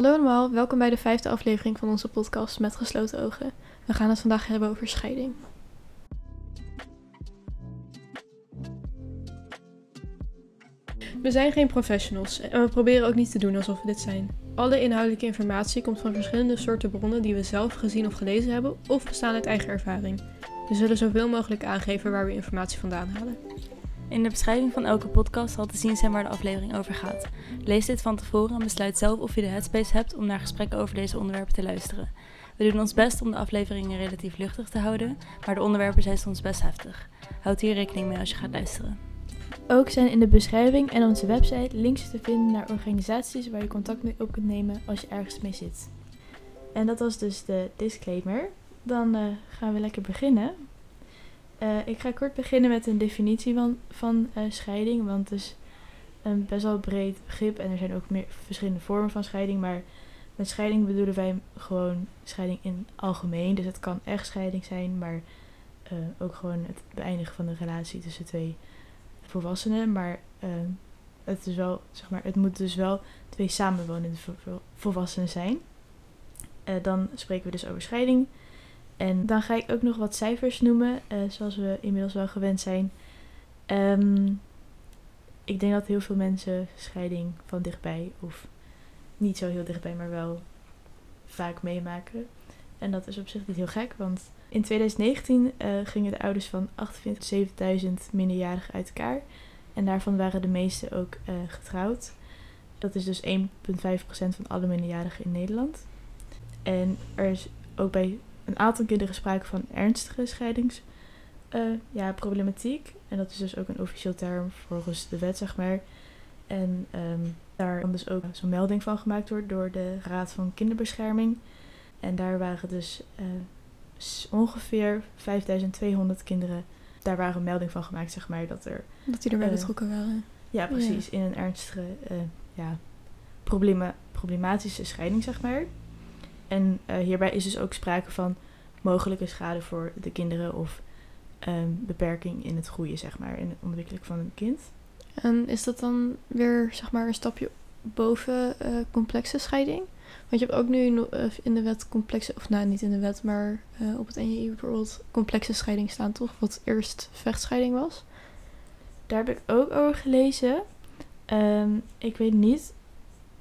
Hallo allemaal, welkom bij de vijfde aflevering van onze podcast Met Gesloten Ogen. We gaan het vandaag hebben over scheiding. We zijn geen professionals en we proberen ook niet te doen alsof we dit zijn. Alle inhoudelijke informatie komt van verschillende soorten bronnen die we zelf gezien of gelezen hebben of bestaan uit eigen ervaring. We zullen zoveel mogelijk aangeven waar we informatie vandaan halen. In de beschrijving van elke podcast zal te zien zijn waar de aflevering over gaat. Lees dit van tevoren en besluit zelf of je de headspace hebt om naar gesprekken over deze onderwerpen te luisteren. We doen ons best om de afleveringen relatief luchtig te houden, maar de onderwerpen zijn soms best heftig. Houd hier rekening mee als je gaat luisteren. Ook zijn in de beschrijving en onze website links te vinden naar organisaties waar je contact mee op kunt nemen als je ergens mee zit. En dat was dus de disclaimer. Dan uh, gaan we lekker beginnen. Uh, ik ga kort beginnen met een definitie van, van uh, scheiding, want het is een best wel breed begrip en er zijn ook meer verschillende vormen van scheiding. Maar met scheiding bedoelen wij gewoon scheiding in algemeen. Dus het kan echt scheiding zijn, maar uh, ook gewoon het beëindigen van de relatie tussen twee volwassenen. Maar het, is wel, zeg maar, het moet dus wel twee samenwonende volwassenen zijn. dan spreken we dus over scheiding. En dan ga ik ook nog wat cijfers noemen, uh, zoals we inmiddels wel gewend zijn. Um, ik denk dat heel veel mensen scheiding van dichtbij, of niet zo heel dichtbij, maar wel vaak meemaken. En dat is op zich niet heel gek, want in 2019 uh, gingen de ouders van 48.000 minderjarigen uit elkaar. En daarvan waren de meeste ook uh, getrouwd. Dat is dus 1,5% van alle minderjarigen in Nederland. En er is ook bij een aantal kinderen sprake van ernstige scheidingsproblematiek. Uh, ja, en dat is dus ook een officieel term volgens de wet, zeg maar. En um, daar kan dus ook zo'n melding van gemaakt worden door de Raad van Kinderbescherming. En daar waren dus uh, ongeveer 5200 kinderen. Daar waren een melding van gemaakt, zeg maar, dat er. Dat die erbij uh, betrokken waren. Ja, precies. Ja. In een ernstige, ja, problema problematische scheiding, zeg maar. En uh, hierbij is dus ook sprake van mogelijke schade voor de kinderen of um, beperking in het groeien, zeg maar, in de ontwikkeling van een kind. En is dat dan weer, zeg maar, een stapje boven uh, complexe scheiding? Want je hebt ook nu uh, in de wet complexe, of nou niet in de wet, maar op het NJI bijvoorbeeld complexe scheiding staan, toch? Wat eerst vechtscheiding was. Daar heb ik ook over gelezen. Um, ik weet niet,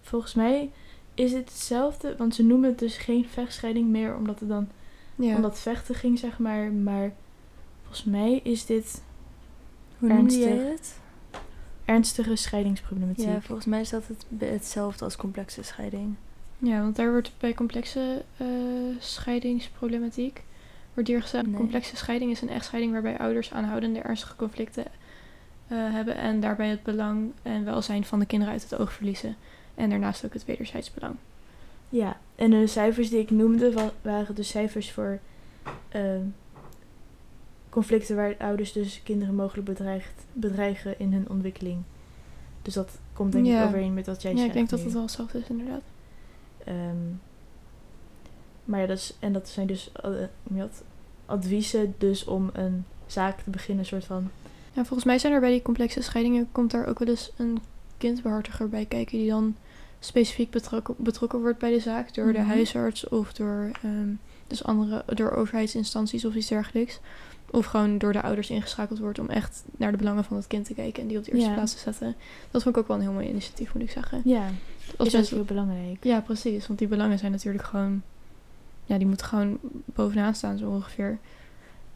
volgens mij is het hetzelfde, want ze noemen het dus geen vechtscheiding meer, omdat het dan ja. omdat vechten ging, zeg maar. Maar volgens mij is dit Hoe ernstig, jij het? ernstige scheidingsproblematiek. Ja, volgens mij is dat het, hetzelfde als complexe scheiding. Ja, want daar wordt bij complexe uh, scheidingsproblematiek wordt hier gezegd, nee. complexe scheiding is een echtscheiding waarbij ouders aanhoudende ernstige conflicten uh, hebben en daarbij het belang en welzijn van de kinderen uit het oog verliezen. En daarnaast ook het wederzijds belang. Ja, en de cijfers die ik noemde waren de cijfers voor uh, conflicten waar ouders dus kinderen mogelijk bedreigt, bedreigen in hun ontwikkeling. Dus dat komt denk ja. ik overeen met wat jij zegt. Ja, ik denk nu. dat het wel hetzelfde is inderdaad. Um, maar ja, dat is, en dat zijn dus uh, adviezen dus om een zaak te beginnen, soort van. Ja, volgens mij zijn er bij die complexe scheidingen komt daar ook wel eens een kindbehartiger bij kijken die dan specifiek betrokken, betrokken wordt bij de zaak door mm -hmm. de huisarts of door um, dus andere door overheidsinstanties of iets dergelijks. Of gewoon door de ouders ingeschakeld wordt om echt naar de belangen van het kind te kijken en die op de eerste ja. plaats te zetten. Dat vond ik ook wel een heel mooi initiatief, moet ik zeggen. Ja, dat is best heel belangrijk. Ja, precies. Want die belangen zijn natuurlijk gewoon, ja, die moeten gewoon bovenaan staan zo ongeveer.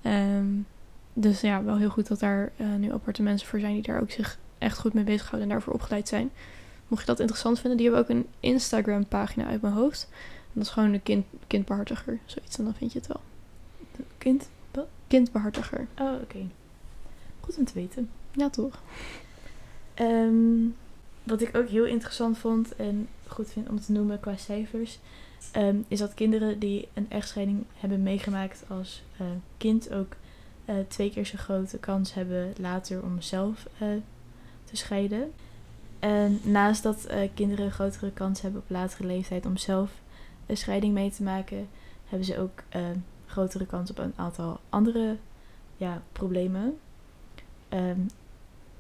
Um, dus ja, wel heel goed dat daar uh, nu aparte mensen voor zijn die daar ook zich echt goed mee bezighouden en daarvoor opgeleid zijn. Mocht je dat interessant vinden, die hebben ook een Instagram pagina uit mijn hoofd. En dat is gewoon een kind, kindbehartiger, zoiets. En dan vind je het wel. Kind? Kindbehartiger. Oh, oké. Okay. Goed om te weten. Ja, toch? Um, wat ik ook heel interessant vond en goed vind om te noemen qua cijfers, um, is dat kinderen die een echtscheiding hebben meegemaakt als uh, kind ook uh, twee keer zo grote kans hebben later om zelf uh, te scheiden. En naast dat uh, kinderen grotere kans hebben op latere leeftijd om zelf een scheiding mee te maken, hebben ze ook uh, grotere kans op een aantal andere ja, problemen. Um,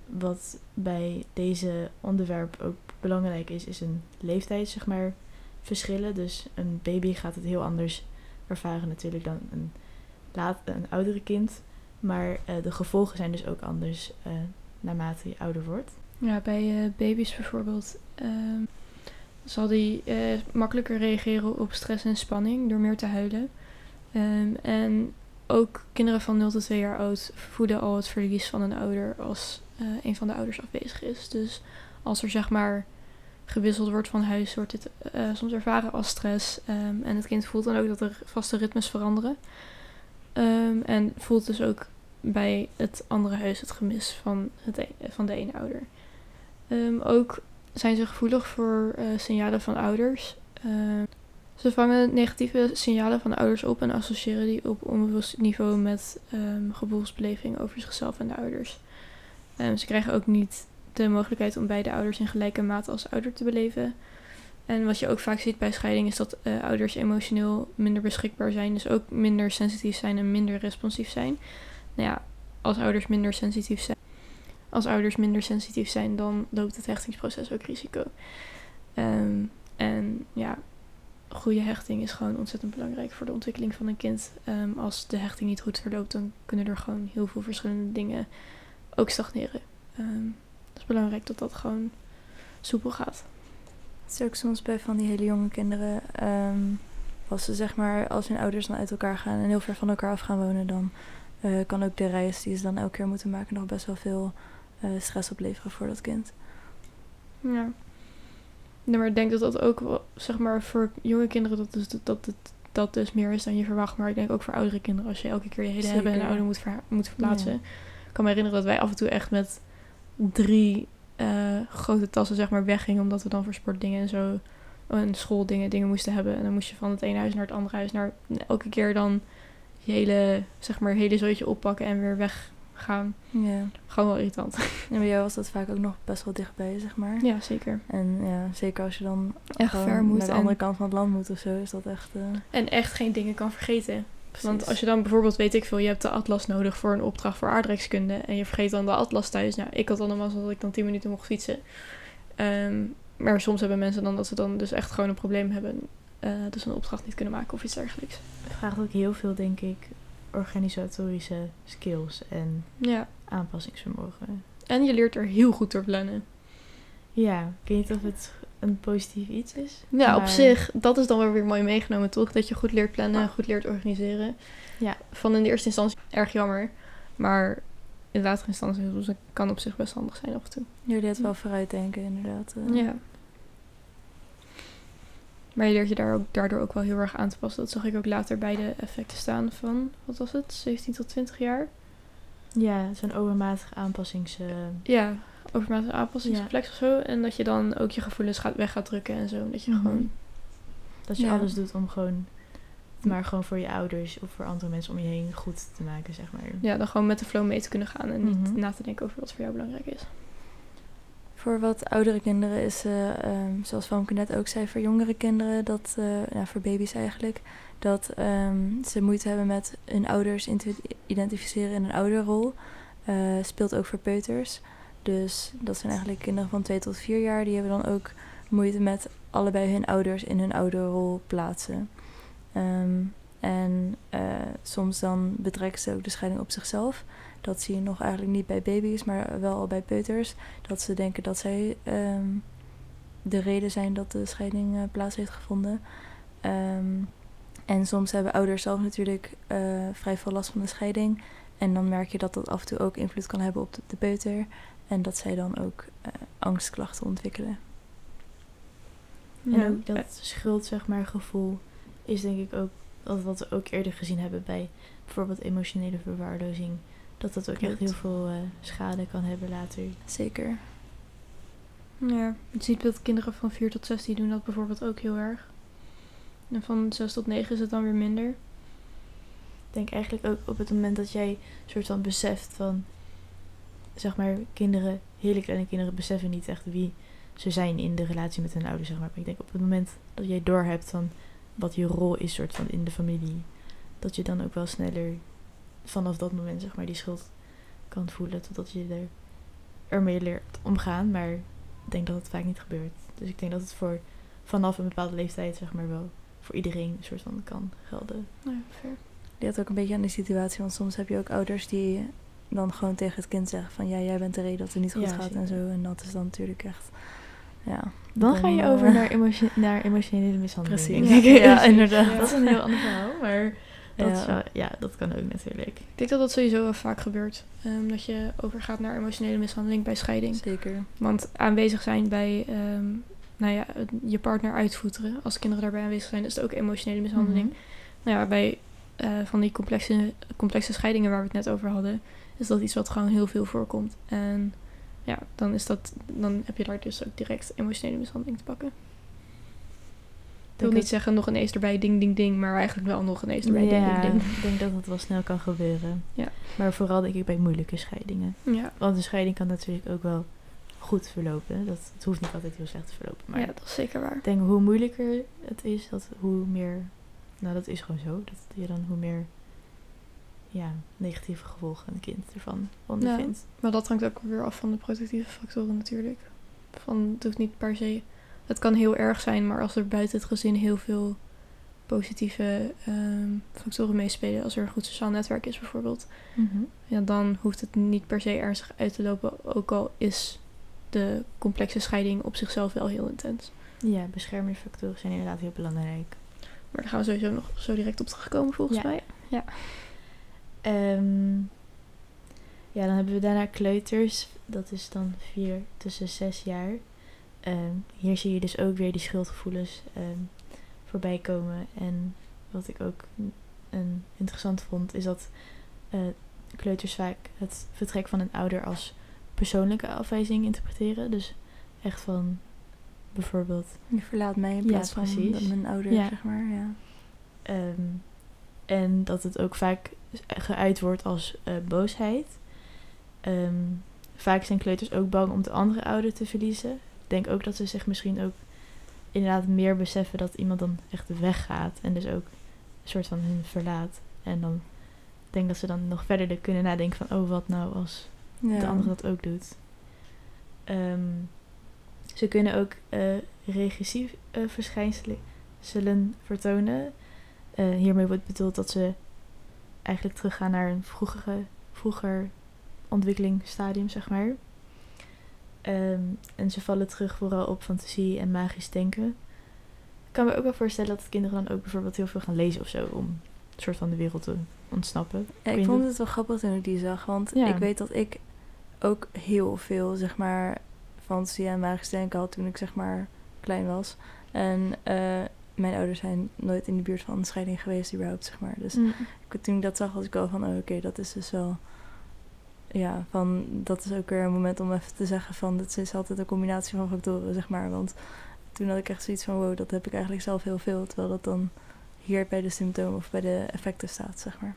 wat bij deze onderwerp ook belangrijk is, is een leeftijd, zeg maar, verschillen. Dus een baby gaat het heel anders ervaren natuurlijk dan een, laat, een oudere kind. Maar eh, de gevolgen zijn dus ook anders eh, naarmate je ouder wordt. Ja, bij eh, baby's bijvoorbeeld ehm, zal die eh, makkelijker reageren op stress en spanning door meer te huilen. Ehm, en ook kinderen van 0 tot 2 jaar oud voelen al het verlies van een ouder als eh, een van de ouders afwezig is. Dus als er zeg maar gewisseld wordt van huis, wordt dit soms ervaren als stress. Ehm, en het kind voelt dan ook dat er vaste ritmes veranderen. En voelt dus ook bij het andere huis het gemis van, het e- van de ene ouder. Ehm, ook zijn ze gevoelig voor eh, signalen van ouders. Ehm, ze vangen negatieve signalen van ouders op en associëren die op onbewust niveau met ehm, gevoelsbeleving over zichzelf en de ouders. Ze krijgen ook niet de mogelijkheid om beide ouders in gelijke mate als ouder te beleven. En wat je ook vaak ziet bij scheiding is dat eh, ouders emotioneel minder beschikbaar zijn, dus ook minder sensitief zijn en minder responsief zijn. Nou ja, als ouders minder sensitief zijn, als ouders minder sensitief zijn, dan loopt het hechtingsproces ook risico. Ehm, en ja, goede hechting is gewoon ontzettend belangrijk voor de ontwikkeling van een kind. Ehm, als de hechting niet goed verloopt, dan kunnen er gewoon heel veel verschillende dingen ook stagneren. Ehm, het is belangrijk dat dat gewoon soepel gaat. Het is ook soms bij van die hele jonge kinderen. als ze zeg maar, als hun ouders dan uit elkaar gaan en heel ver van elkaar af gaan wonen, dan eh, kan ook de reis die ze dan elke keer moeten maken nog best wel veel stress opleveren voor dat kind. Ja. Nee, maar ik denk dat dat ook wel, zeg maar, voor jonge kinderen dat, dus, dat het dat dus meer is dan je verwacht. Maar ik denk ook voor oudere kinderen, als je elke keer je hele hebben en ouder moet, verha- moet verplaatsen. Ja. Ik kan me herinneren dat wij af en toe echt met drie eh, grote tassen zeg maar weggingen. Omdat we dan voor sportdingen en zo en schooldingen dingen moesten hebben. En dan moest je van het ene huis naar het andere huis. Naar elke keer dan je hele, zeg maar, hele zootje oppakken en weer weggaan. Ja. Gewoon wel irritant. En bij jou was dat vaak ook nog best wel dichtbij, zeg maar. ja, zeker. En ja, zeker als je dan Echt ver moet naar de en- andere kant van het land moet of zo, is dat echt... eh, En echt geen dingen kan vergeten. Want als je dan bijvoorbeeld, weet ik veel, je hebt de atlas nodig voor een opdracht voor aardrijkskunde. En je vergeet dan de atlas thuis. Nou, ik had dan normaal dat ik dan 10 minuten mocht fietsen. Ehm, maar soms hebben mensen dan dat ze dan dus echt gewoon een probleem hebben. eh dus een opdracht niet kunnen maken of iets dergelijks. Het vraagt ook heel veel, denk ik, organisatorische skills en Ja. aanpassingsvermogen. En je leert er heel goed door plannen. Ja, ik weet niet of het een positief iets is. Ja, op zich, dat is dan wel weer mooi meegenomen, toch? Dat je goed leert plannen, goed leert organiseren. Ja. Van in de eerste instantie erg jammer. Maar in de latere instantie dus het kan op zich best handig zijn af en toe. Jullie het wel vooruitdenken, inderdaad. eh. Ja. Maar je leert je daar ook, daardoor ook wel heel erg aan te passen. Dat zag ik ook later bij de effecten staan van, wat was het, 17 tot 20 jaar? Ja, zo'n overmatige aanpassings... eh, Ja, overmatige aanpassingsreflex Ja. of zo. En dat je dan ook je gevoelens gaat, weg gaat drukken en zo. Dat je Mhm. gewoon... dat je Ja. alles doet om gewoon... Maar gewoon voor je ouders of voor andere mensen om je heen goed te maken, zeg maar. Ja, dan gewoon met de flow mee te kunnen gaan. En niet Mhm. na te denken over wat voor jou belangrijk is. Voor wat oudere kinderen is, ehm, zoals Famke net ook zei, voor jongere kinderen, dat, eh, ja, voor baby's eigenlijk, dat ehm, ze moeite hebben met hun ouders identificeren in een ouderrol. Eh speelt ook voor peuters. Dus dat zijn eigenlijk kinderen van 2 tot 4 jaar, die hebben dan ook moeite met allebei hun ouders in hun ouderrol plaatsen. Ehm, en eh, soms dan betrekken ze ook de scheiding op zichzelf. Dat zie je nog eigenlijk niet bij baby's, maar wel al bij peuters dat ze denken dat zij ehm, de reden zijn dat de scheiding eh, plaats heeft gevonden. Ehm, en soms hebben ouders zelf natuurlijk eh, vrij veel last van de scheiding. En dan merk je dat dat af en toe ook invloed kan hebben op de, de peuter. En dat zij dan ook angstklachten ontwikkelen. En Ja. ook dat schuld, zeg maar, gevoel is denk ik ook dat wat we ook eerder gezien hebben bij bijvoorbeeld emotionele verwaarlozing. Dat dat ook echt heel veel eh, schade kan hebben later. Zeker. Ja, je ziet dat kinderen van 4 tot 6 die doen dat bijvoorbeeld ook heel erg. En van 6 tot 9 is het dan weer minder. Ik denk eigenlijk ook op het moment dat jij soort van beseft van, zeg maar, kinderen, hele kleine kinderen beseffen niet echt wie ze zijn in de relatie met hun ouders, zeg maar. Maar ik denk op het moment dat jij doorhebt van wat je rol is, soort van in de familie, dat je dan ook wel sneller vanaf dat moment, zeg maar, die schuld kan voelen, totdat je er ermee leert omgaan. Maar ik denk dat het vaak niet gebeurt. Dus ik denk dat het voor vanaf een bepaalde leeftijd, zeg maar wel, voor iedereen een soort van kan gelden. Nou, fair. ligt ook een beetje aan de situatie. Want soms heb je ook ouders die dan gewoon tegen het kind zeggen van... ja, jij bent de reden dat het niet goed Ja, gaat en zo. En dat is dan natuurlijk echt... Ja, Dan ga je eh, over naar, emotio- naar emotionele mishandeling. Precies. Ja, inderdaad. Dat is een heel ander verhaal, maar dat, Ja. is wel- ja, dat kan ook natuurlijk. Ik denk dat dat sowieso wel vaak gebeurt. ehm, dat je overgaat naar emotionele mishandeling bij scheiding. Zeker. Want aanwezig zijn bij ehm, nou ja, je partner uitvoeteren, als kinderen daarbij aanwezig zijn, is het ook emotionele mishandeling. Mhm. Nou ja, bij eh, van die complexe, complexe scheidingen waar we het net over hadden, is dat iets wat gewoon heel veel voorkomt. En ja, dan, is dat, dan heb je daar dus ook direct emotionele mishandeling te pakken. Ik wil niet zeggen nog een eens erbij, ding, ding, ding, maar eigenlijk wel nog een eens erbij, ding, ding, ding. ik denk dat dat wel snel kan gebeuren. Ja. Maar vooral denk ik bij moeilijke scheidingen. Ja, Want een scheiding kan natuurlijk ook wel goed verlopen. Dat, het hoeft niet altijd heel slecht te verlopen. Maar ja, dat is zeker waar. ik denk hoe moeilijker het is, dat hoe meer... Nou, dat is gewoon zo. Dat je dan hoe meer ja, negatieve gevolgen een kind ervan ondervindt. Maar dat hangt ook weer af van de protectieve factoren natuurlijk. Van, het hoeft niet per se... Het kan heel erg zijn, maar als er buiten het gezin heel veel positieve ehm, factoren meespelen... als er een goed sociaal netwerk is bijvoorbeeld... Mhm. Ja, dan hoeft het niet per se ernstig uit te lopen. Ook al is de complexe scheiding op zichzelf wel heel intens. Ja, beschermende factoren zijn inderdaad heel belangrijk. Maar daar gaan we sowieso nog zo direct op terugkomen volgens Ja. mij. Ehm, ja, dan hebben we daarna kleuters. Dat is dan vier tussen zes jaar. Ehm, hier zie je dus ook weer die schuldgevoelens ehm, voorbij komen. En wat ik ook een interessant vond, is dat eh, kleuters vaak het vertrek van een ouder als persoonlijke afwijzing interpreteren. Dus echt van bijvoorbeeld Je verlaat mij in Ja, plaats van precies. dat mijn ouder, Ja. zeg maar. Ja. En dat het ook vaak geuit wordt als eh, boosheid. Ehm, vaak zijn kleuters ook bang om de andere ouder te verliezen. Ik denk ook dat ze zich misschien ook inderdaad meer beseffen dat iemand dan echt weggaat. En dus ook een soort van hun verlaat. En dan denk dat ze dan nog verder kunnen nadenken van... oh, wat nou als Ja. de andere dat ook doet. Ehm, ze kunnen ook eh regressief eh, verschijnselen vertonen. Hiermee wordt bedoeld dat ze eigenlijk teruggaan naar een vroegere, vroeger ontwikkelingsstadium, zeg maar. Ehm, en ze vallen terug vooral op fantasie en magisch denken. Ik kan me ook wel voorstellen dat kinderen dan ook bijvoorbeeld heel veel gaan lezen of zo om een soort van de wereld te ontsnappen. Ja, ik vond het wel grappig toen ik die zag. Want Ja. ik weet dat ik ook heel veel, zeg maar, fantasie en magisch denken had toen ik, zeg maar, klein was. En eh, mijn ouders zijn nooit in de buurt van een scheiding geweest, überhaupt, zeg maar. Dus Mm. toen ik dat zag, was ik wel van, oh, oké, dat is dus wel... Ja, van, dat is ook weer een moment om even te zeggen van, het is altijd een combinatie van factoren, zeg maar. Want toen had ik echt zoiets van, wow, dat heb ik eigenlijk zelf heel veel. Terwijl dat dan hier bij de symptomen of bij de effecten staat, zeg maar.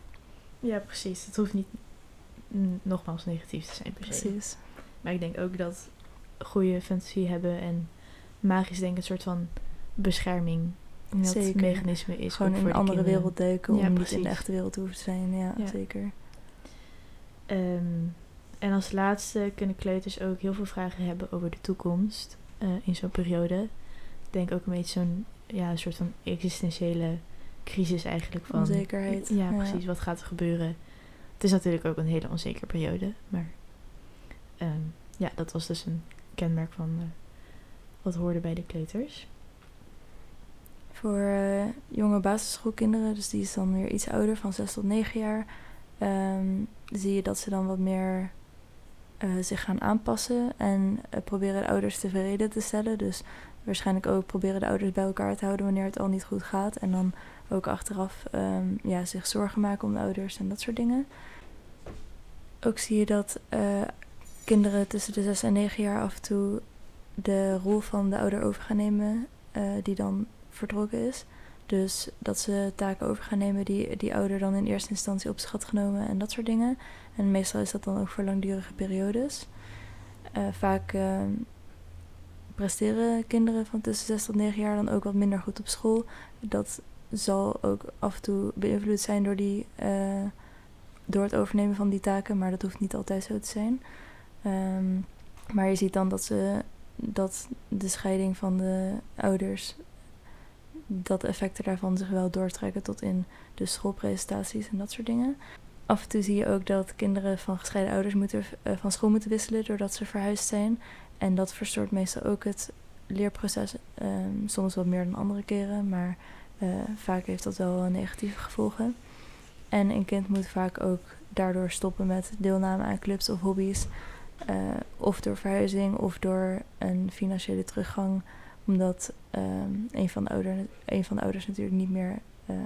Ja, precies. Het hoeft niet nogmaals negatief te zijn per se. Precies. Maar ik denk ook dat goede fantasie hebben en magisch denken een soort van bescherming. Dat Zeker. mechanisme is. Gewoon in voor een de andere kinderen. wereld duiken Ja, om niet in precies. de echte wereld te hoeven te zijn. Ja, Ja. zeker. Ehm, en als laatste kunnen kleuters ook heel veel vragen hebben over de toekomst eh, in zo'n periode. Ik denk ook een beetje zo'n ja, een soort van existentiële crisis eigenlijk. Van, Onzekerheid. Ja, Ja. precies. Wat gaat er gebeuren? Het is natuurlijk ook een hele onzekere periode. Maar ehm, ja, dat was dus een kenmerk van eh, wat hoorde bij de kleuters. Voor eh, jonge basisschoolkinderen, dus die is dan weer iets ouder, van 6 tot 9 jaar, ehm, zie je dat ze dan wat meer eh, zich gaan aanpassen en eh, proberen de ouders tevreden te stellen. Dus waarschijnlijk ook proberen de ouders bij elkaar te houden wanneer het al niet goed gaat. En dan ook achteraf ehm, ja, zich zorgen maken om de ouders en dat soort dingen. Ook zie je dat kinderen tussen de 6 en 9 jaar af en toe de rol van de ouder over gaan nemen, die dan vertrokken is. Dus dat ze taken over gaan nemen die die ouder dan in eerste instantie op zich had genomen en dat soort dingen. En meestal is dat dan ook voor langdurige periodes. Eh, vaak eh, presteren kinderen van tussen 6 tot 9 jaar dan ook wat minder goed op school. Dat zal ook af en toe beïnvloed zijn door, die, eh, door het overnemen van die taken, maar dat hoeft niet altijd zo te zijn. Ehm, maar je ziet dan dat ze dat de scheiding van de ouders, dat de effecten daarvan zich wel doortrekken tot in de schoolpresentaties en dat soort dingen. Af en toe zie je ook dat kinderen van gescheiden ouders moeten, eh, van school moeten wisselen doordat ze verhuisd zijn. En dat verstoort meestal ook het leerproces, ehm, soms wat meer dan andere keren, maar eh, vaak heeft dat wel negatieve gevolgen. En een kind moet vaak ook daardoor stoppen met deelname aan clubs of hobby's. eh, of door verhuizing of door een financiële teruggang. Omdat ehm, een, van de ouder, een van de ouders natuurlijk niet meer eh,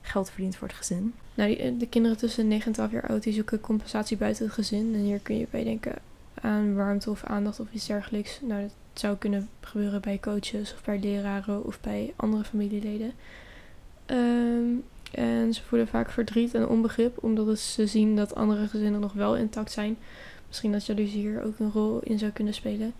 geld verdient voor het gezin. Nou, die- de kinderen tussen 9 en 12 jaar oud die zoeken compensatie buiten het gezin. En hier kun je bij denken aan warmte of aandacht of iets dergelijks. Nou, dat zou kunnen gebeuren bij coaches of bij leraren of bij andere familieleden. Ehm, en ze voelen vaak verdriet en onbegrip omdat ze zien dat andere gezinnen nog wel intact zijn. Misschien dat jaloezie hier ook een rol in zou kunnen spelen.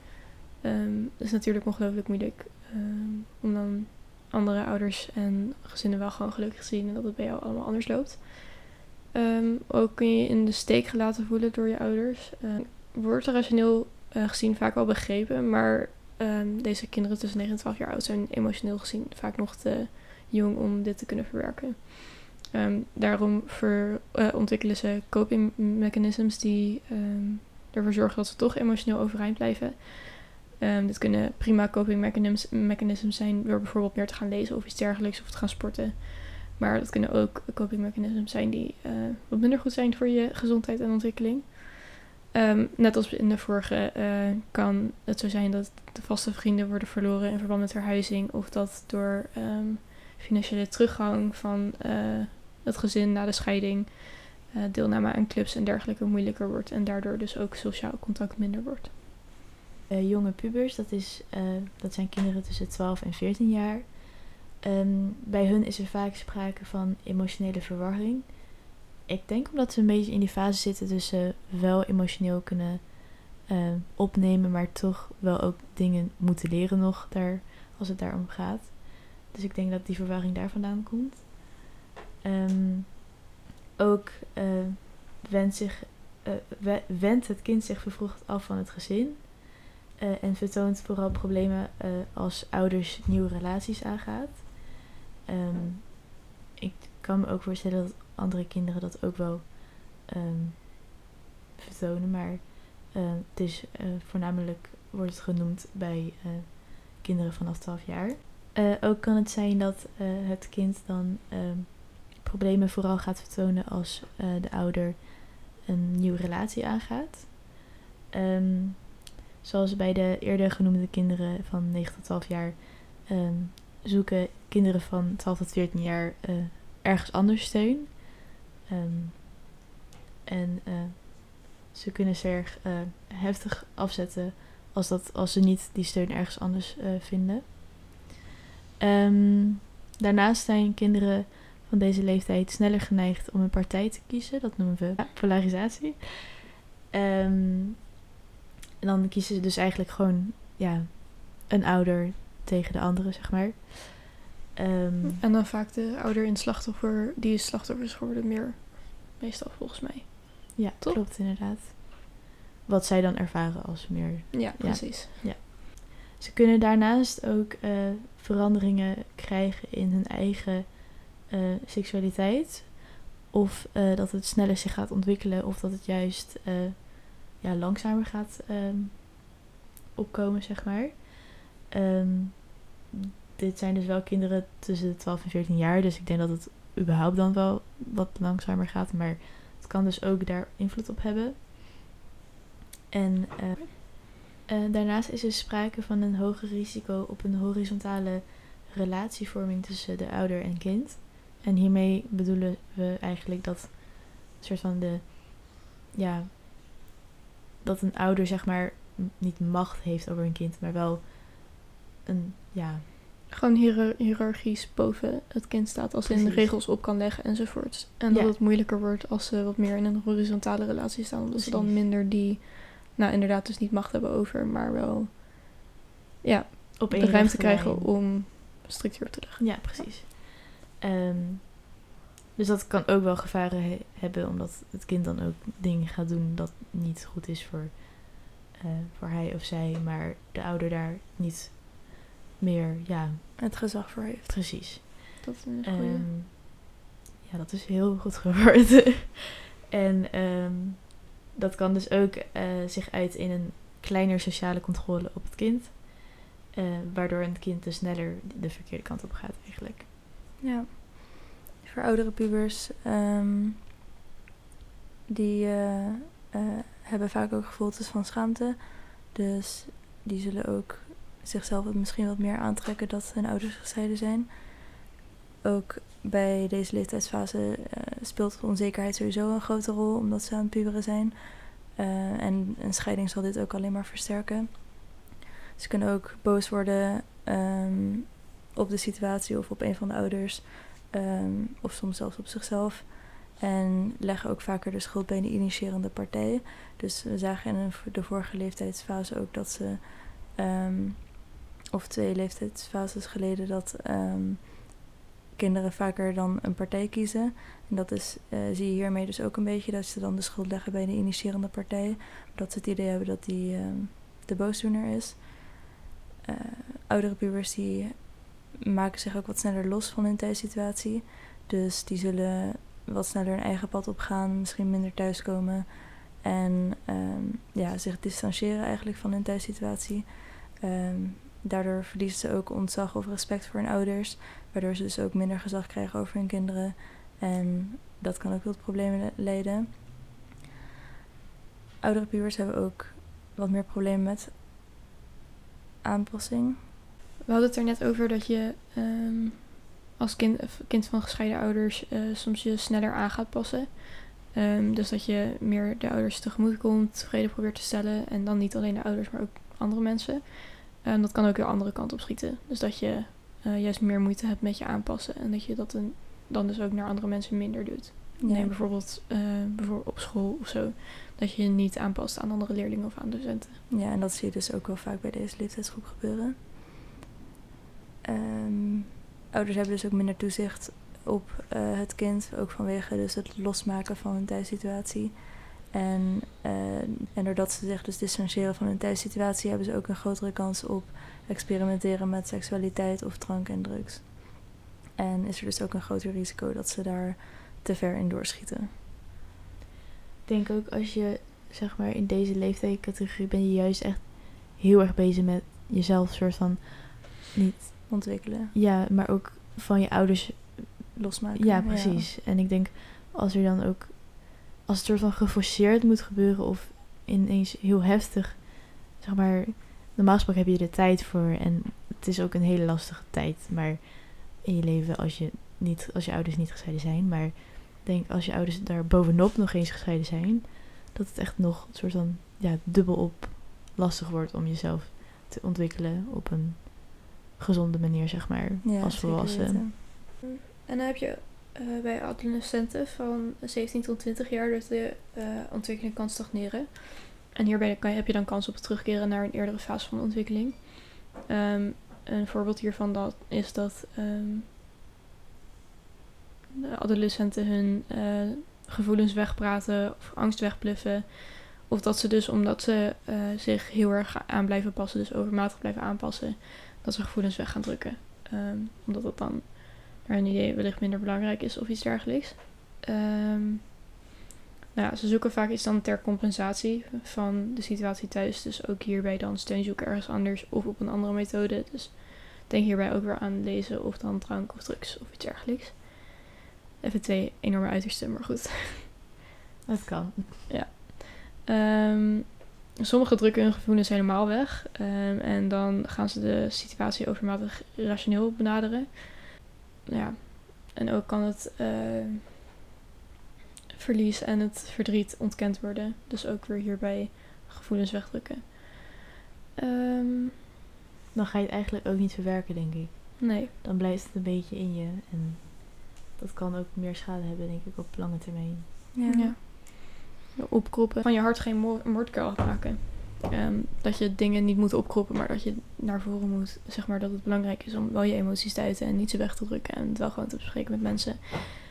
Dat is natuurlijk ongelooflijk moeilijk ehm, om dan andere ouders en gezinnen wel gewoon gelukkig te zien en dat het bij jou allemaal anders loopt. Ehm, ook kun je in de steek gelaten voelen door je ouders. Wordt rationeel eh, gezien vaak wel begrepen, maar deze kinderen tussen 9 en 12 jaar oud zijn emotioneel gezien vaak nog te jong om dit te kunnen verwerken. Daarom ver- eh, ontwikkelen ze coping mechanisms die ervoor zorgen dat ze toch emotioneel overeind blijven. Ehm, dit kunnen prima coping mechanisms, mechanisms zijn door bijvoorbeeld meer te gaan lezen of iets dergelijks of te gaan sporten. Maar dat kunnen ook coping mechanisms zijn die eh, wat minder goed zijn voor je gezondheid en ontwikkeling. Ehm, net als in de vorige eh, kan het zo zijn dat de vaste vrienden worden verloren in verband met verhuizing. Of dat door ehm, financiële teruggang van eh, het gezin na de scheiding deelname aan clubs en dergelijke moeilijker wordt. En daardoor dus ook sociaal contact minder wordt. Eh, jonge pubers, dat, is, eh, dat zijn kinderen tussen 12 en 14 jaar. Ehm, bij hun is er vaak sprake van emotionele verwarring. Ik denk omdat ze een beetje in die fase zitten, dus ze wel emotioneel kunnen eh, opnemen, maar toch wel ook dingen moeten leren nog daar, als het daarom gaat. Dus ik denk dat die verwarring daar vandaan komt. Ehm, ook wendt, zich, we- wendt het kind zich vervroegd af van het gezin. Eh, en vertoont vooral problemen eh, als ouders nieuwe relaties aangaat. Ehm, ik kan me ook voorstellen dat andere kinderen dat ook wel ehm, vertonen, maar eh, het is voornamelijk wordt het genoemd bij kinderen vanaf 12 jaar. Ook kan het zijn dat het kind dan ehm, problemen vooral gaat vertonen als de ouder een nieuwe relatie aangaat. Ehm, zoals bij de eerder genoemde kinderen van 9 tot 12 jaar ehm, zoeken kinderen van 12 tot 14 jaar eh, ergens anders steun. Ehm, en eh, ze kunnen zich erg eh, heftig afzetten als, dat, als ze niet die steun ergens anders vinden. Ehm, daarnaast zijn kinderen van deze leeftijd sneller geneigd om een partij te kiezen. Dat noemen we polarisatie. Ehm, en dan kiezen ze dus eigenlijk gewoon ja, een ouder tegen de andere, zeg maar. Ehm, En dan vaak de ouder in slachtoffer, die is slachtoffer is geworden, meer meestal volgens mij. ja, klopt inderdaad. Wat zij dan ervaren als meer Ja, precies. Ze kunnen daarnaast ook eh, veranderingen krijgen in hun eigen eh, seksualiteit. Of eh, dat het sneller zich gaat ontwikkelen, of dat het juist ja, langzamer gaat ehm, opkomen, zeg maar. Ehm, dit zijn dus wel kinderen tussen de 12 en 14 jaar, dus ik denk dat het überhaupt dan wel wat langzamer gaat, maar het kan dus ook daar invloed op hebben. En eh, eh, daarnaast is er sprake van een hoger risico op een horizontale relatievorming tussen de ouder en kind. En hiermee bedoelen we eigenlijk dat soort van de ja dat een ouder zeg maar niet macht heeft over een kind, maar wel een ja Gewoon hiërar- hiërarchisch boven het kind staat als in Precies. regels op kan leggen enzovoort. En dat Ja. het moeilijker wordt als ze wat meer in een horizontale relatie staan. Omdat ze dan Precies. minder die, nou inderdaad dus niet macht hebben over, maar wel ja, op de ruimte krijgen om structuur te leggen. Ja, precies. Ehm, dus dat kan ook wel gevaren he- hebben, omdat het kind dan ook dingen gaat doen dat niet goed is voor eh, voor hij of zij, maar de ouder daar niet meer, ja, Het gezag voor heeft. precies. Dat is een goeie. Ehm, ja, dat is heel goed geworden. en ehm, dat kan dus ook eh, zich uit in een kleiner sociale controle op het kind. eh, waardoor een kind dus sneller de verkeerde kant op gaat eigenlijk. Ja. Voor oudere pubers, ehm, die eh, eh, hebben vaak ook gevoeltes van schaamte. Dus die zullen ook zichzelf misschien wat meer aantrekken dat hun ouders gescheiden zijn. Ook bij deze leeftijdsfase eh, speelt onzekerheid sowieso een grote rol, omdat ze aan het puberen zijn. En een scheiding zal dit ook alleen maar versterken. Ze kunnen ook boos worden ehm, op de situatie of op een van de ouders. Ehm, of soms zelfs op zichzelf. En leggen ook vaker de schuld bij de initiërende partij. Dus we zagen in de vorige leeftijdsfase ook dat ze, ehm, of twee leeftijdsfases geleden, dat ehm, kinderen vaker dan een partij kiezen. En dat is, eh, zie je hiermee dus ook een beetje dat ze dan de schuld leggen bij de initiërende partij. Omdat ze het idee hebben dat die de boosdoener is. Eh, oudere pubers die maken zich ook wat sneller los van hun thuissituatie. Dus die zullen wat sneller hun eigen pad opgaan, misschien minder thuiskomen. En ehm, ja, zich distancieren eigenlijk van hun thuissituatie. Ehm, daardoor verliezen ze ook ontzag of respect voor hun ouders. Waardoor ze dus ook minder gezag krijgen over hun kinderen. En dat kan ook tot problemen le- leiden. Oudere pubers hebben ook wat meer problemen met aanpassing. We hadden het er net over dat je ehm, als kind, kind van gescheiden ouders eh, soms je sneller aan gaat passen. Ehm, dus dat je meer de ouders tegemoet komt, tevreden probeert te stellen. En dan niet alleen de ouders, maar ook andere mensen. En dat kan ook weer de andere kant op schieten. Dus dat je eh, juist meer moeite hebt met je aanpassen. En dat je dat een, dan dus ook naar andere mensen minder doet. Neem bijvoorbeeld, eh, bijvoorbeeld op school of zo. Dat je je niet aanpast aan andere leerlingen of aan docenten. Ja, en dat zie je dus ook wel vaak bij deze leeftijdsgroep gebeuren. Ehm, ouders hebben dus ook minder toezicht op eh, het kind, ook vanwege dus het losmaken van hun thuissituatie. En, eh, en doordat ze zich dus distancieren van hun thuissituatie, hebben ze ook een grotere kans op experimenteren met seksualiteit of drank en drugs. En is er dus ook een groter risico dat ze daar te ver in doorschieten. Ik denk ook als je, zeg maar, in deze leeftijdscategorie ben je juist echt heel erg bezig met jezelf, soort van, niet, Ontwikkelen, ja, maar ook van je ouders losmaken. Ja, precies. En ik denk als er dan ook, als het soort van geforceerd moet gebeuren of ineens heel heftig, zeg maar, normaal gesproken heb je er tijd voor en het is ook een hele lastige tijd, maar in je leven als je niet, als je ouders niet gescheiden zijn, maar ik denk als je ouders daar bovenop nog eens gescheiden zijn, dat het echt nog een soort van, ja, dubbelop lastig wordt om jezelf te ontwikkelen op een gezonde manier, zeg maar, Ja, als volwassen. En dan heb je eh, bij adolescenten van 17 tot 20 jaar dat de eh, ontwikkeling kan stagneren. En hierbij kan heb je dan kans op het terugkeren naar een eerdere fase van de ontwikkeling. Ehm, een voorbeeld hiervan dat, is dat ehm, de adolescenten hun eh, gevoelens wegpraten of angst wegbluffen. Of dat ze dus omdat ze zich heel erg aan blijven passen, dus overmatig blijven aanpassen, dat ze gevoelens weg gaan drukken. Ehm, omdat dat dan naar hun idee wellicht minder belangrijk is of iets dergelijks. Ehm, nou ja, ze zoeken vaak iets dan ter compensatie van de situatie thuis. Dus ook hierbij dan steun zoeken ergens anders of op een andere methode. Dus denk hierbij ook weer aan lezen of dan drank of drugs of iets dergelijks. Even twee enorme uitersten, maar goed. Dat kan. Ehm, sommigen drukken hun gevoelens helemaal weg. ehm, en dan gaan ze de situatie overmatig rationeel benaderen. Ja. En ook kan het eh, verlies en het verdriet ontkend worden. Dus ook weer hierbij gevoelens wegdrukken. Ehm, Dan ga je het eigenlijk ook niet verwerken, denk ik. nee. Dan blijft het een beetje in je. En dat kan ook meer schade hebben, denk ik, op lange termijn. Ja. Ja. Opkroppen. Van je hart geen moord moordkuil maken. Ehm, dat je dingen niet moet opkroppen, maar dat je naar voren moet. Zeg maar dat het belangrijk is om wel je emoties te uiten en niet ze weg te drukken. En het wel gewoon te bespreken met mensen.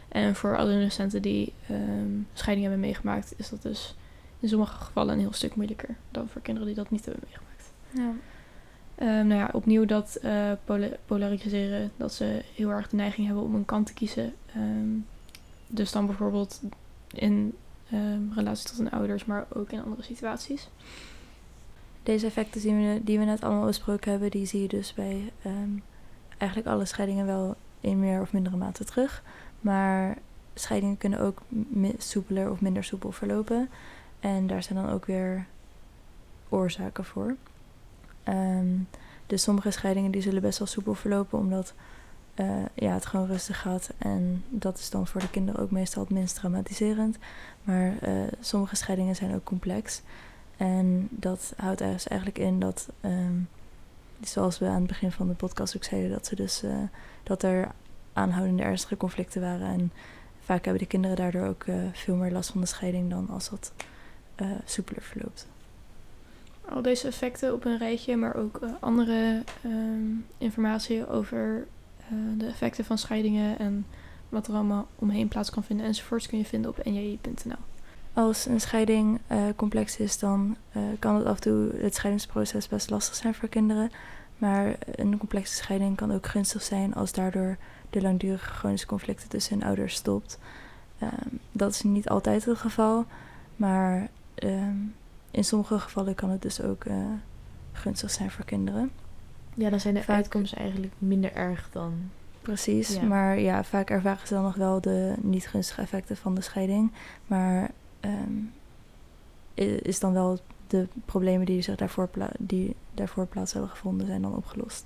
En voor adolescenten die ehm, scheiding hebben meegemaakt, is dat dus in sommige gevallen een heel stuk moeilijker dan voor kinderen die dat niet hebben meegemaakt. Ja. Ehm, nou ja, opnieuw dat eh, pola- polariseren, dat ze heel erg de neiging hebben om een kant te kiezen. Dus dan bijvoorbeeld in ehm, relatie tot hun ouders, maar ook in andere situaties. Deze effecten die we net allemaal besproken hebben, die zie je dus bij ehm, eigenlijk alle scheidingen wel in meer of mindere mate terug. Maar scheidingen kunnen ook soepeler of minder soepel verlopen. En daar zijn dan ook weer oorzaken voor. Ehm, dus sommige scheidingen die zullen best wel soepel verlopen, omdat eh, ja, het gewoon rustig gaat. En dat is dan voor de kinderen ook meestal het minst traumatiserend. Maar eh, sommige scheidingen zijn ook complex. En dat houdt dus eigenlijk in dat, ehm, zoals we aan het begin van de podcast ook zeiden, dat, ze dus, eh, dat er aanhoudende ernstige conflicten waren. En vaak hebben de kinderen daardoor ook veel meer last van de scheiding dan als dat soepeler verloopt. Al deze effecten op een rijtje, maar ook andere ehm, informatie over de effecten van scheidingen en wat er allemaal omheen plaats kan vinden enzovoorts kun je vinden op nji.nl. Als een scheiding eh, complex is, dan eh, kan het af en toe het scheidingsproces best lastig zijn voor kinderen. Maar een complexe scheiding kan ook gunstig zijn als daardoor de langdurige chronische conflicten tussen hun ouders stopt. Ehm, dat is niet altijd het geval, maar ehm, in sommige gevallen kan het dus ook eh, gunstig zijn voor kinderen. Ja, dan zijn de Vaak- uitkomsten eigenlijk minder erg dan... Precies, Ja. maar ja, vaak ervaren ze dan nog wel de niet gunstige effecten van de scheiding. Maar ehm, is dan wel de problemen die zich daarvoor, die daarvoor plaats hebben gevonden, zijn dan opgelost.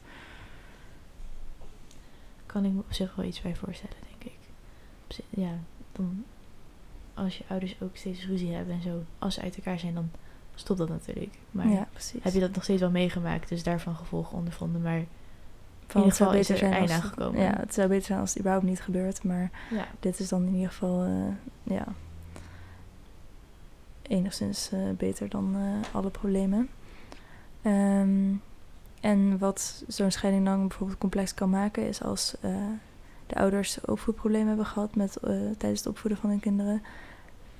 kan ik me op zich wel iets bij voorstellen, denk ik. Ja, dan als je ouders ook steeds ruzie hebben en zo, als ze uit elkaar zijn, dan stopt dat natuurlijk. Maar ja, heb je dat nog steeds wel meegemaakt, dus daarvan gevolgen ondervonden. Maar Van, in het zou ieder geval is beter er zijn als- aangekomen. Ja, het zou beter zijn als het überhaupt niet gebeurt, maar ja, dit is dan in ieder geval eh, ja, enigszins eh, beter dan eh, alle problemen. Ehm, en wat zo'n scheiding dan bijvoorbeeld complex kan maken, is als de ouders opvoedproblemen hebben gehad met, tijdens het opvoeden van hun kinderen.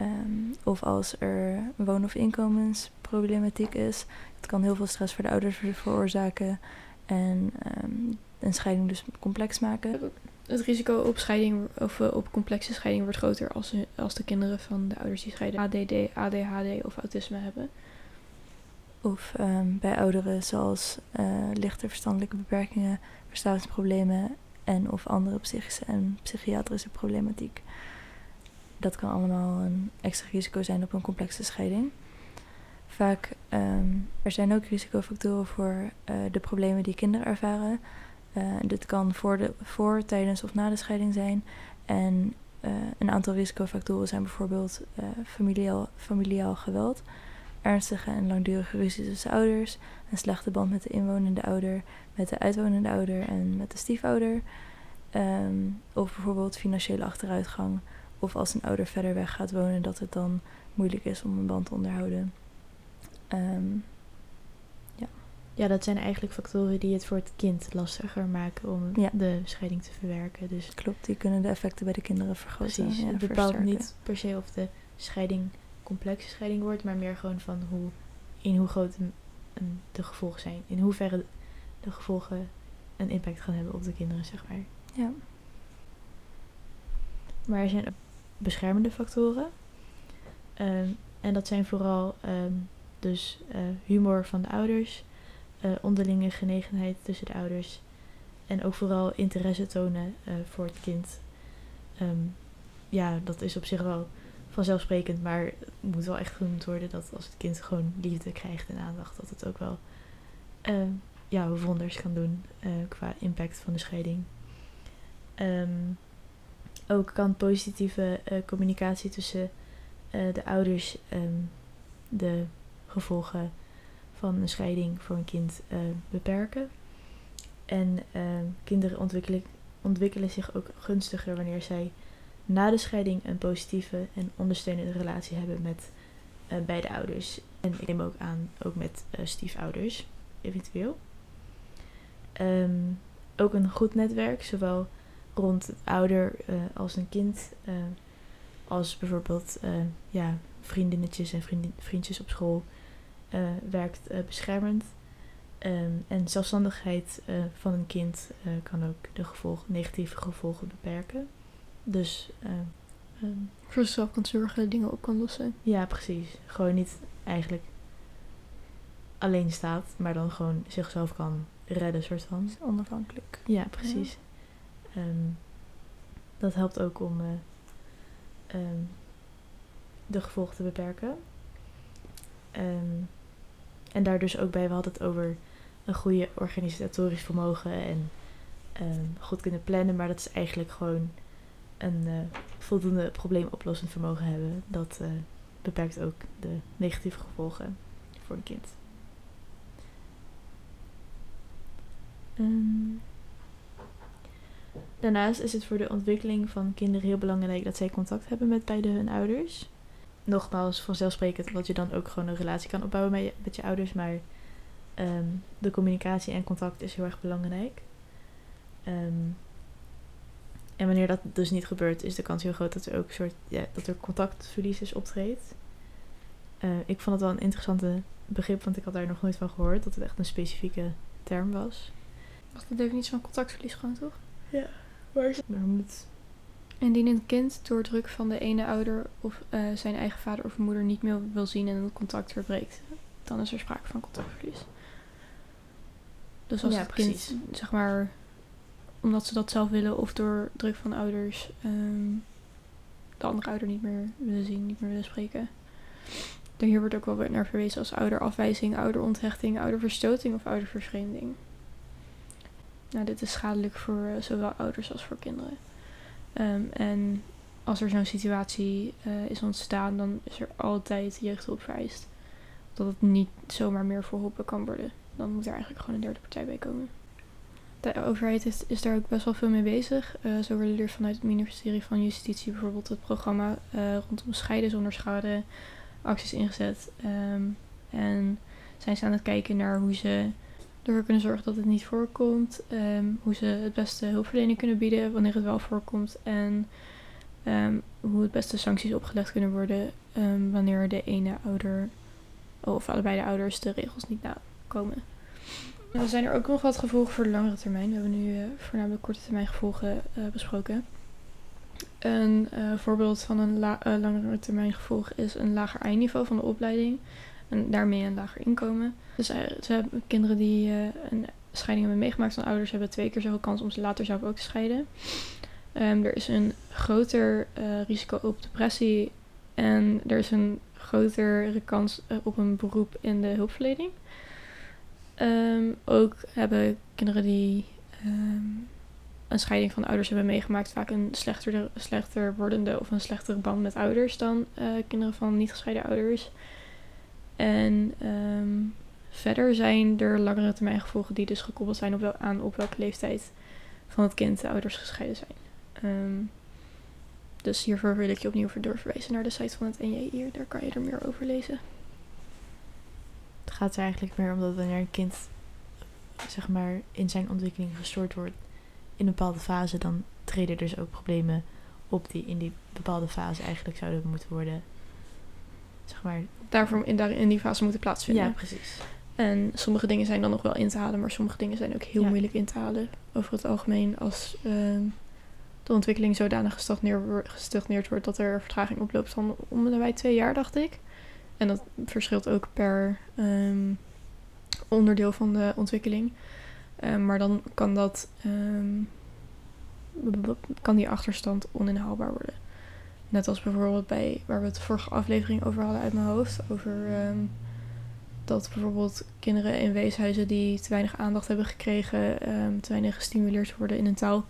Ehm, of als er woon- of inkomensproblematiek is. Het kan heel veel stress voor de ouders ver- veroorzaken. En ehm, een scheiding dus complex maken. Het risico op scheiding of eh, op complexe scheiding wordt groter als, als de kinderen van de ouders die scheiden ADD, ADHD of autisme hebben. Of ehm, bij ouderen zoals eh, lichte verstandelijke beperkingen, verslavingsproblemen en of andere psychische en psychiatrische problematiek. Dat kan allemaal een extra risico zijn op een complexe scheiding. Vaak, ehm er zijn ook risicofactoren voor eh, de problemen die kinderen ervaren. Eh, dit kan voor, de, voor, tijdens of na de scheiding zijn. En eh, een aantal risicofactoren zijn bijvoorbeeld familiaal, familiaal geweld, ernstige en langdurige ruzie tussen ouders, een slechte band met de inwonende ouder, met de uitwonende ouder en met de stiefouder. Ehm, of bijvoorbeeld financiële achteruitgang. Of als een ouder verder weg gaat wonen, dat het dan moeilijk is om een band te onderhouden. Ehm, ja, dat zijn eigenlijk factoren die het voor het kind lastiger maken om Ja. de scheiding te verwerken. Dus klopt, die kunnen de effecten bij de kinderen vergroten. precies, ja, het bepaalt versterken. niet per se of de scheiding complexe scheiding wordt, maar meer gewoon van hoe, in hoe groot de gevolgen zijn. In hoeverre de gevolgen een impact gaan hebben op de kinderen, zeg maar. Ja. Maar er zijn beschermende factoren. Ehm, en dat zijn vooral ehm, dus eh, humor van de ouders, eh, onderlinge genegenheid tussen de ouders en ook vooral interesse tonen eh, voor het kind. Ehm, ja, dat is op zich wel vanzelfsprekend, maar het moet wel echt genoemd worden dat als het kind gewoon liefde krijgt en aandacht, dat het ook wel ja, wonders kan doen qua impact van de scheiding. Ook kan positieve eh, communicatie tussen eh, de ouders ehm, de gevolgen van een scheiding voor een kind eh, beperken. En ehm, kinderen ontwikkelen, ontwikkelen zich ook gunstiger wanneer zij na de scheiding een positieve en ondersteunende relatie hebben met beide ouders. En ik neem ook aan, ook met stiefouders, eventueel. Ehm, ook een goed netwerk, zowel rond het ouder eh, als een kind, eh, als bijvoorbeeld eh, ja, vriendinnetjes en vriendin, vriendjes op school eh, werkt eh, beschermend. Ehm, en zelfstandigheid eh, van een kind eh, kan ook de gevolgen, negatieve gevolgen beperken. Dus eh, ehm, Voor zichzelf kan zorgen, dingen op kan lossen. ja, precies. Gewoon niet eigenlijk alleen staat, maar dan gewoon zichzelf kan redden, soort van. is onafhankelijk. Ja, precies. Ehm, dat helpt ook om eh, ehm, de gevolgen te beperken. Ehm, en daar dus ook bij, we hadden het over een goede organisatorisch vermogen en goed kunnen plannen, maar dat is eigenlijk gewoon een eh, voldoende probleemoplossend vermogen hebben. Dat eh, beperkt ook de negatieve gevolgen voor een kind. Daarnaast is het voor de ontwikkeling van kinderen heel belangrijk dat zij contact hebben met beide hun ouders. Nogmaals, vanzelfsprekend dat je dan ook gewoon een relatie kan opbouwen met je, met je ouders, maar ehm, de communicatie en contact is heel erg belangrijk. Ehm, en wanneer dat dus niet gebeurt, is de kans heel groot dat er ook een soort ja, dat er contactverlies is optreedt. Eh, ik vond het wel een interessante begrip, want ik had daar nog nooit van gehoord dat het echt een specifieke term was. Wat de definitie van contactverlies gewoon, toch? Moet Indien een kind door druk van de ene ouder of eh, zijn eigen vader of moeder niet meer wil zien en het contact verbreekt, dan is er sprake van contactverlies. Dus als Ja, het precies. kind, zeg maar, omdat ze dat zelf willen of door druk van ouders ehm, de andere ouder niet meer willen zien, niet meer willen spreken. Dan hier wordt ook wel naar verwezen als ouderafwijzing, ouderonthechting, ouderverstoting of oudervervreemding. Nou, dit is schadelijk voor eh, zowel ouders als voor kinderen. Ehm, en als er zo'n situatie eh, is ontstaan, dan is er altijd jeugdhulp vereist. Dat het niet zomaar meer verholpen kan worden. Dan moet er eigenlijk gewoon een derde partij bij komen. De overheid is, daar ook best wel veel mee bezig. Eh, zo worden er vanuit het ministerie van Justitie bijvoorbeeld het programma rondom scheiden zonder schade acties ingezet. Ehm, en zijn ze aan het kijken naar hoe ze ervoor kunnen zorgen dat het niet voorkomt. ehm, hoe ze het beste hulpverlening kunnen bieden wanneer het wel voorkomt. En ehm, hoe het beste sancties opgelegd kunnen worden ehm, wanneer de ene ouder of allebei de ouders de regels niet nakomen. Er zijn er ook nog wat gevolgen voor de langere termijn. We hebben nu eh, voornamelijk korte termijn gevolgen eh, besproken. Een eh, voorbeeld van een la- langere termijn gevolg is een lager eindniveau van de opleiding. En daarmee een lager inkomen. Dus eh, ze hebben kinderen die eh, een scheiding hebben meegemaakt van ouders hebben twee keer zoveel kans om ze later zelf ook te scheiden. Ehm, er is een groter eh, risico op depressie en er is een grotere kans op een beroep in de hulpverlening. Ehm, ook hebben kinderen die ehm, een scheiding van ouders hebben meegemaakt vaak een slechter, slechter wordende of een slechtere band met ouders dan kinderen van niet gescheiden ouders. En ehm, verder zijn er langere termijn gevolgen die dus gekoppeld zijn op wel, aan op welke leeftijd van het kind de ouders gescheiden zijn. Ehm, dus hiervoor wil ik je opnieuw doorverwijzen naar de site van het NJI. Daar kan je er meer over lezen. Het gaat er eigenlijk meer om dat wanneer een kind zeg maar, in zijn ontwikkeling gestoord wordt in een bepaalde fase, dan treden dus ook problemen op die in die bepaalde fase eigenlijk zouden moeten worden. Zeg maar. Daarvoor in, daar, in die fase moeten plaatsvinden. Ja, precies. En sommige dingen zijn dan nog wel in te halen, maar sommige dingen zijn ook heel Ja. moeilijk in te halen. Over het algemeen, als ehm, de ontwikkeling zodanig gestagneerd, wo- gestagneerd wordt dat er vertraging oploopt van om en bij twee jaar, dacht ik. En dat verschilt ook per ehm, onderdeel van de ontwikkeling. Ehm, maar dan kan dat kan die achterstand oninhaalbaar worden. Net als bijvoorbeeld bij waar we het vorige aflevering over hadden uit mijn hoofd. Over ehm, dat bijvoorbeeld kinderen in weeshuizen die te weinig aandacht hebben gekregen, ehm, te weinig gestimuleerd worden in een taal,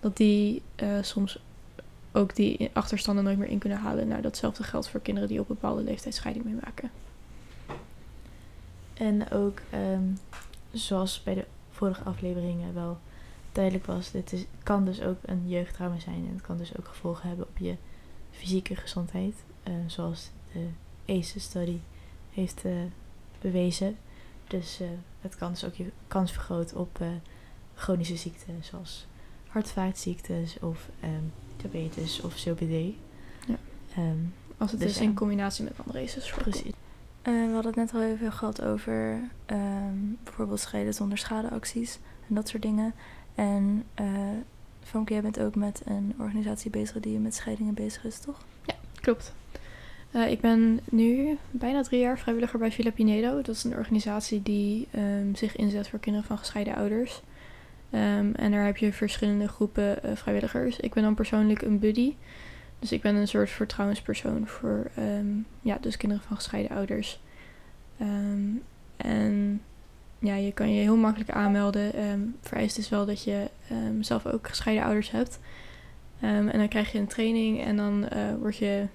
dat die eh, soms ook die achterstanden nooit meer in kunnen halen. Nou, datzelfde geldt voor kinderen die op een bepaalde leeftijd scheiding meemaken. En ook, ehm, zoals bij de vorige afleveringen wel duidelijk was, dit is, kan dus ook een jeugdtrauma zijn. En het kan dus ook gevolgen hebben op je fysieke gezondheid. eh, zoals de ACE-study heeft eh, bewezen. Dus eh, het kan dus ook je kans vergroten op chronische ziekten zoals hart- en vaatziektes of ehm, diabetes of COPD. Ja. Ehm, Als het Dus is ja. in combinatie met andere voorkomt. precies. We hadden het net al even gehad over ehm, bijvoorbeeld scheiden zonder schadeacties en dat soort dingen. En eh Famke, jij bent ook met een organisatie bezig die met scheidingen bezig is, toch? Klopt. Eh, ik ben nu bijna drie jaar vrijwilliger bij Villa. Dat is een organisatie die ehm, zich inzet voor kinderen van gescheiden ouders. Ehm, en daar heb je verschillende groepen eh, vrijwilligers. Ik ben dan persoonlijk een buddy. Dus ik ben een soort vertrouwenspersoon voor ehm, ja, dus kinderen van gescheiden ouders. En ja, je kan je heel makkelijk aanmelden. Ehm vereist is wel dat je ehm, zelf ook gescheiden ouders hebt. Ehm, en dan krijg je een training en dan eh, word je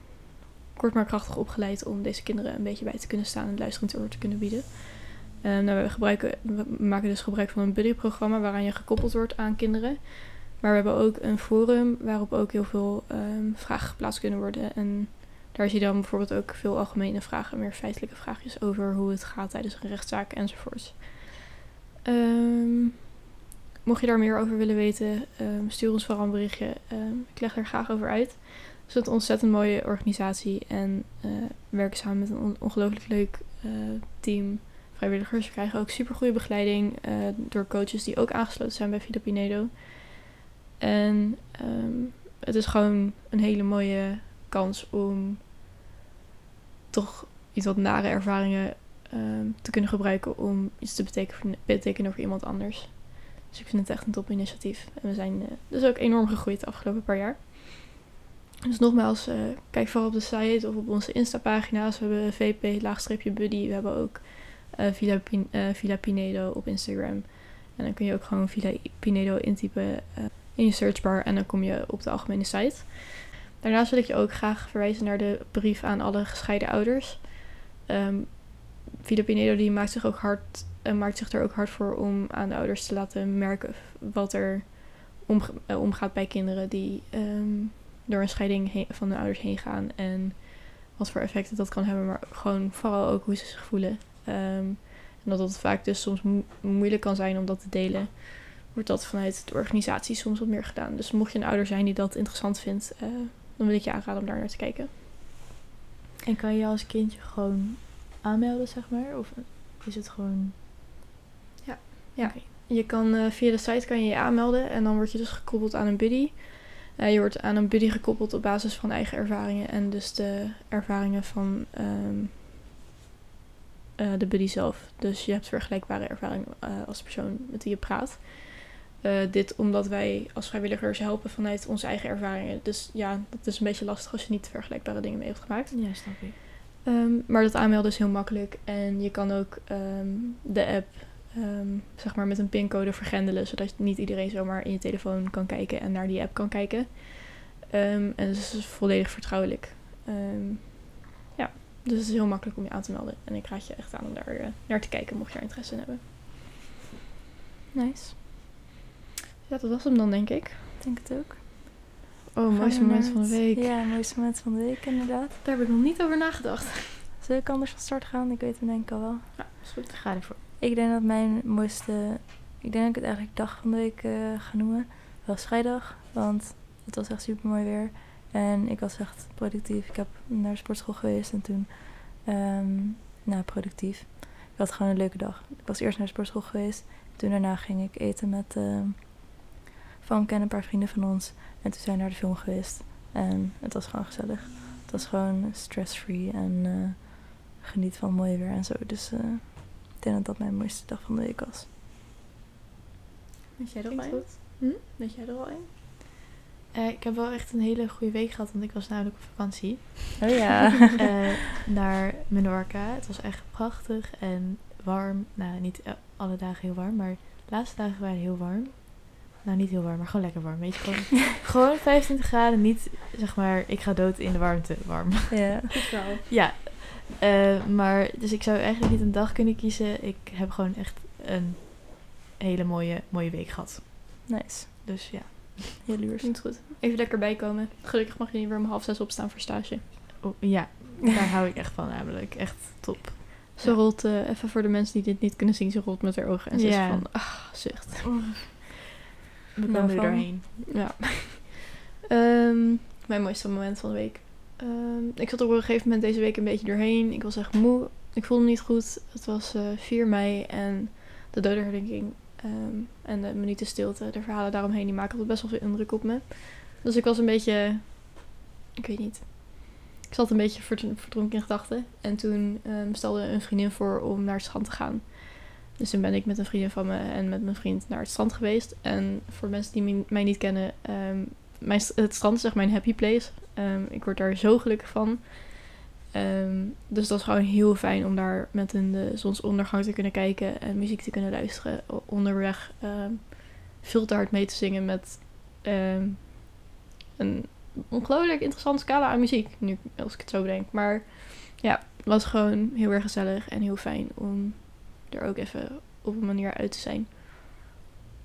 kort maar krachtig opgeleid om deze kinderen een beetje bij te kunnen staan en luisterend oor te kunnen bieden. Nou, we, gebruiken, we maken dus gebruik van een buddyprogramma waaraan je gekoppeld wordt aan kinderen. Maar we hebben ook een forum waarop ook heel veel vragen geplaatst kunnen worden. En daar zie je dan bijvoorbeeld ook veel algemene vragen, meer feitelijke vraagjes over hoe het gaat tijdens een rechtszaak enzovoorts. Ehm, mocht je daar meer over willen weten, ehm, stuur ons vooral een berichtje. Ehm, ik leg er graag over uit. Het is een ontzettend mooie organisatie en we werken samen met een on- ongelooflijk leuk eh, team vrijwilligers. We krijgen ook super goede begeleiding eh, door coaches die ook aangesloten zijn bij Villa Pinedo. En het is gewoon een hele mooie kans om toch iets wat nare ervaringen ehm, te kunnen gebruiken om iets te betekenen, voor iemand anders. Dus ik vind het echt een top initiatief. En we zijn eh, dus ook enorm gegroeid de afgelopen paar jaar. Dus nogmaals, eh, kijk vooral op de site of op onze Insta-pagina's. We hebben VP-buddy. We hebben ook eh, Villa, Pin- Villa Pinedo op Instagram. En dan kun je ook gewoon Villa Pinedo intypen in je searchbar. En dan kom je op de algemene site. Daarnaast wil ik je ook graag verwijzen naar de brief aan alle gescheiden ouders. Ehm Villa Pinedo die maakt zich ook hard en maakt zich er ook hard voor om aan de ouders te laten merken wat er omge- eh, omgaat bij kinderen die ehm, door een scheiding van de ouders heen gaan. En wat voor effecten dat kan hebben, maar gewoon vooral ook hoe ze zich voelen. Ehm, en dat het vaak dus soms mo- moeilijk kan zijn om dat te delen. Wordt dat vanuit de organisatie soms wat meer gedaan. Dus mocht je een ouder zijn die dat interessant vindt, eh, dan wil ik je aanraden om daar naar te kijken. En kan je als kindje gewoon aanmelden, zeg maar? Of is het gewoon... Ja. Ja. Je kan eh, via de site kan je je aanmelden en dan word je dus gekoppeld aan een buddy. Eh, je wordt aan een buddy gekoppeld op basis van eigen ervaringen en dus de ervaringen van ehm, eh, de buddy zelf. Dus je hebt vergelijkbare ervaringen als de persoon met wie je praat. Dit omdat wij als vrijwilligers helpen vanuit onze eigen ervaringen. Dus ja, dat is een beetje lastig als je niet vergelijkbare dingen mee hebt gemaakt. Ja, snap ik. Ehm, maar dat aanmelden is heel makkelijk. En je kan ook ehm, de app ehm, zeg maar met een pincode vergrendelen. Zodat niet iedereen zomaar in je telefoon kan kijken en naar die app kan kijken. En dus het is volledig vertrouwelijk. Ja, dus het is heel makkelijk om je aan te melden. En ik raad je echt aan om daar eh, naar te kijken mocht je er interesse in hebben. Nice. Ja, dat was hem dan denk ik. Ik denk het ook. Oh, mooiste moment van de week. Ja, mooiste moment van de week inderdaad. Daar heb ik nog niet over nagedacht. Zal ik anders van start gaan? Ik weet het denk ik al wel. Ja, is goed. Ga ervoor. Ik denk dat mijn mooiste... Ik denk dat ik het eigenlijk dag van de week eh, ga noemen. Wel scheidag, want het was echt super mooi weer. En ik was echt productief. Ik heb naar de sportschool geweest en toen... ehm nou, productief. Ik had gewoon een leuke dag. Ik was eerst naar de sportschool geweest. Toen daarna ging ik eten met ehm Famke en een paar vrienden van ons. En toen zijn we naar de film geweest. En het was gewoon gezellig. Het was gewoon stress-free en eh, geniet van mooi weer en zo. Dus eh, ik denk dat dat mijn mooiste dag van de week was. Weet jij er al in? goed. Hm? Weet jij er al in? Eh, ik heb wel echt een hele goede week gehad, want ik was namelijk op vakantie. Oh ja. Eh, naar Menorca. Het was echt prachtig en warm. Nou, niet alle dagen heel warm, maar de laatste dagen waren heel warm. Nou, niet heel warm, maar gewoon lekker warm. Weet je, gewoon, gewoon 25 graden. Niet, zeg maar, ik ga dood in de warmte warm. ja. Goed. Ja, eh, maar dus ik zou eigenlijk niet een dag kunnen kiezen. Ik heb gewoon echt een hele mooie, mooie week gehad. Nice. Dus ja. Heel luurs. Klinkt goed. Even lekker bijkomen. Gelukkig mag je niet weer om half zes opstaan voor stage. Oh, ja, daar hou ik echt van namelijk. Echt top. Ze Ja. rolt, eh, even voor de mensen die dit niet kunnen zien, ze rolt met haar ogen. En ze Ja. is van, ah, zucht. We Nou, komen er doorheen. Ja. Ehm, mijn mooiste moment van de week. Ehm, ik zat er op een gegeven moment deze week een beetje doorheen. Ik was echt moe. Ik voelde me niet goed. Het was eh 4 mei en de dodenherdenking ehm, en de minuten stilte, de verhalen daaromheen, die maken altijd best wel veel indruk op me. Dus ik was een beetje, ik weet niet. Ik zat een beetje verd- verdronken in gedachten. En toen stelde een vriendin voor om naar het strand te gaan. Dus toen ben ik met een vriendin van me en met mijn vriend naar het strand geweest. En voor mensen die mij niet kennen, ehm, mijn, het strand is echt mijn happy place. Ehm, ik word daar zo gelukkig van. Ehm, dus dat is gewoon heel fijn om daar met een de zonsondergang te kunnen kijken en muziek te kunnen luisteren. Onderweg veel te hard mee te zingen met een ongelooflijk interessante scala aan muziek. Nu als ik het zo bedenk. Maar ja, het was gewoon heel erg gezellig en heel fijn om er ook even op een manier uit te zijn.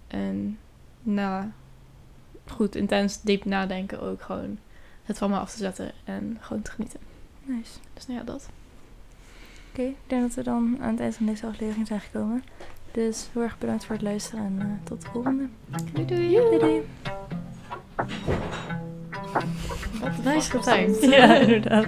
En na goed, intens diep nadenken ook gewoon het van me af te zetten en gewoon te genieten. Nice. Dus nou ja, dat. Oké, ik denk dat we dan aan het eind van deze aflevering zijn gekomen. Dus heel erg bedankt voor het luisteren en eh, tot de volgende. Doei doei! Doei doei. Wat nice getimed. Ja, inderdaad.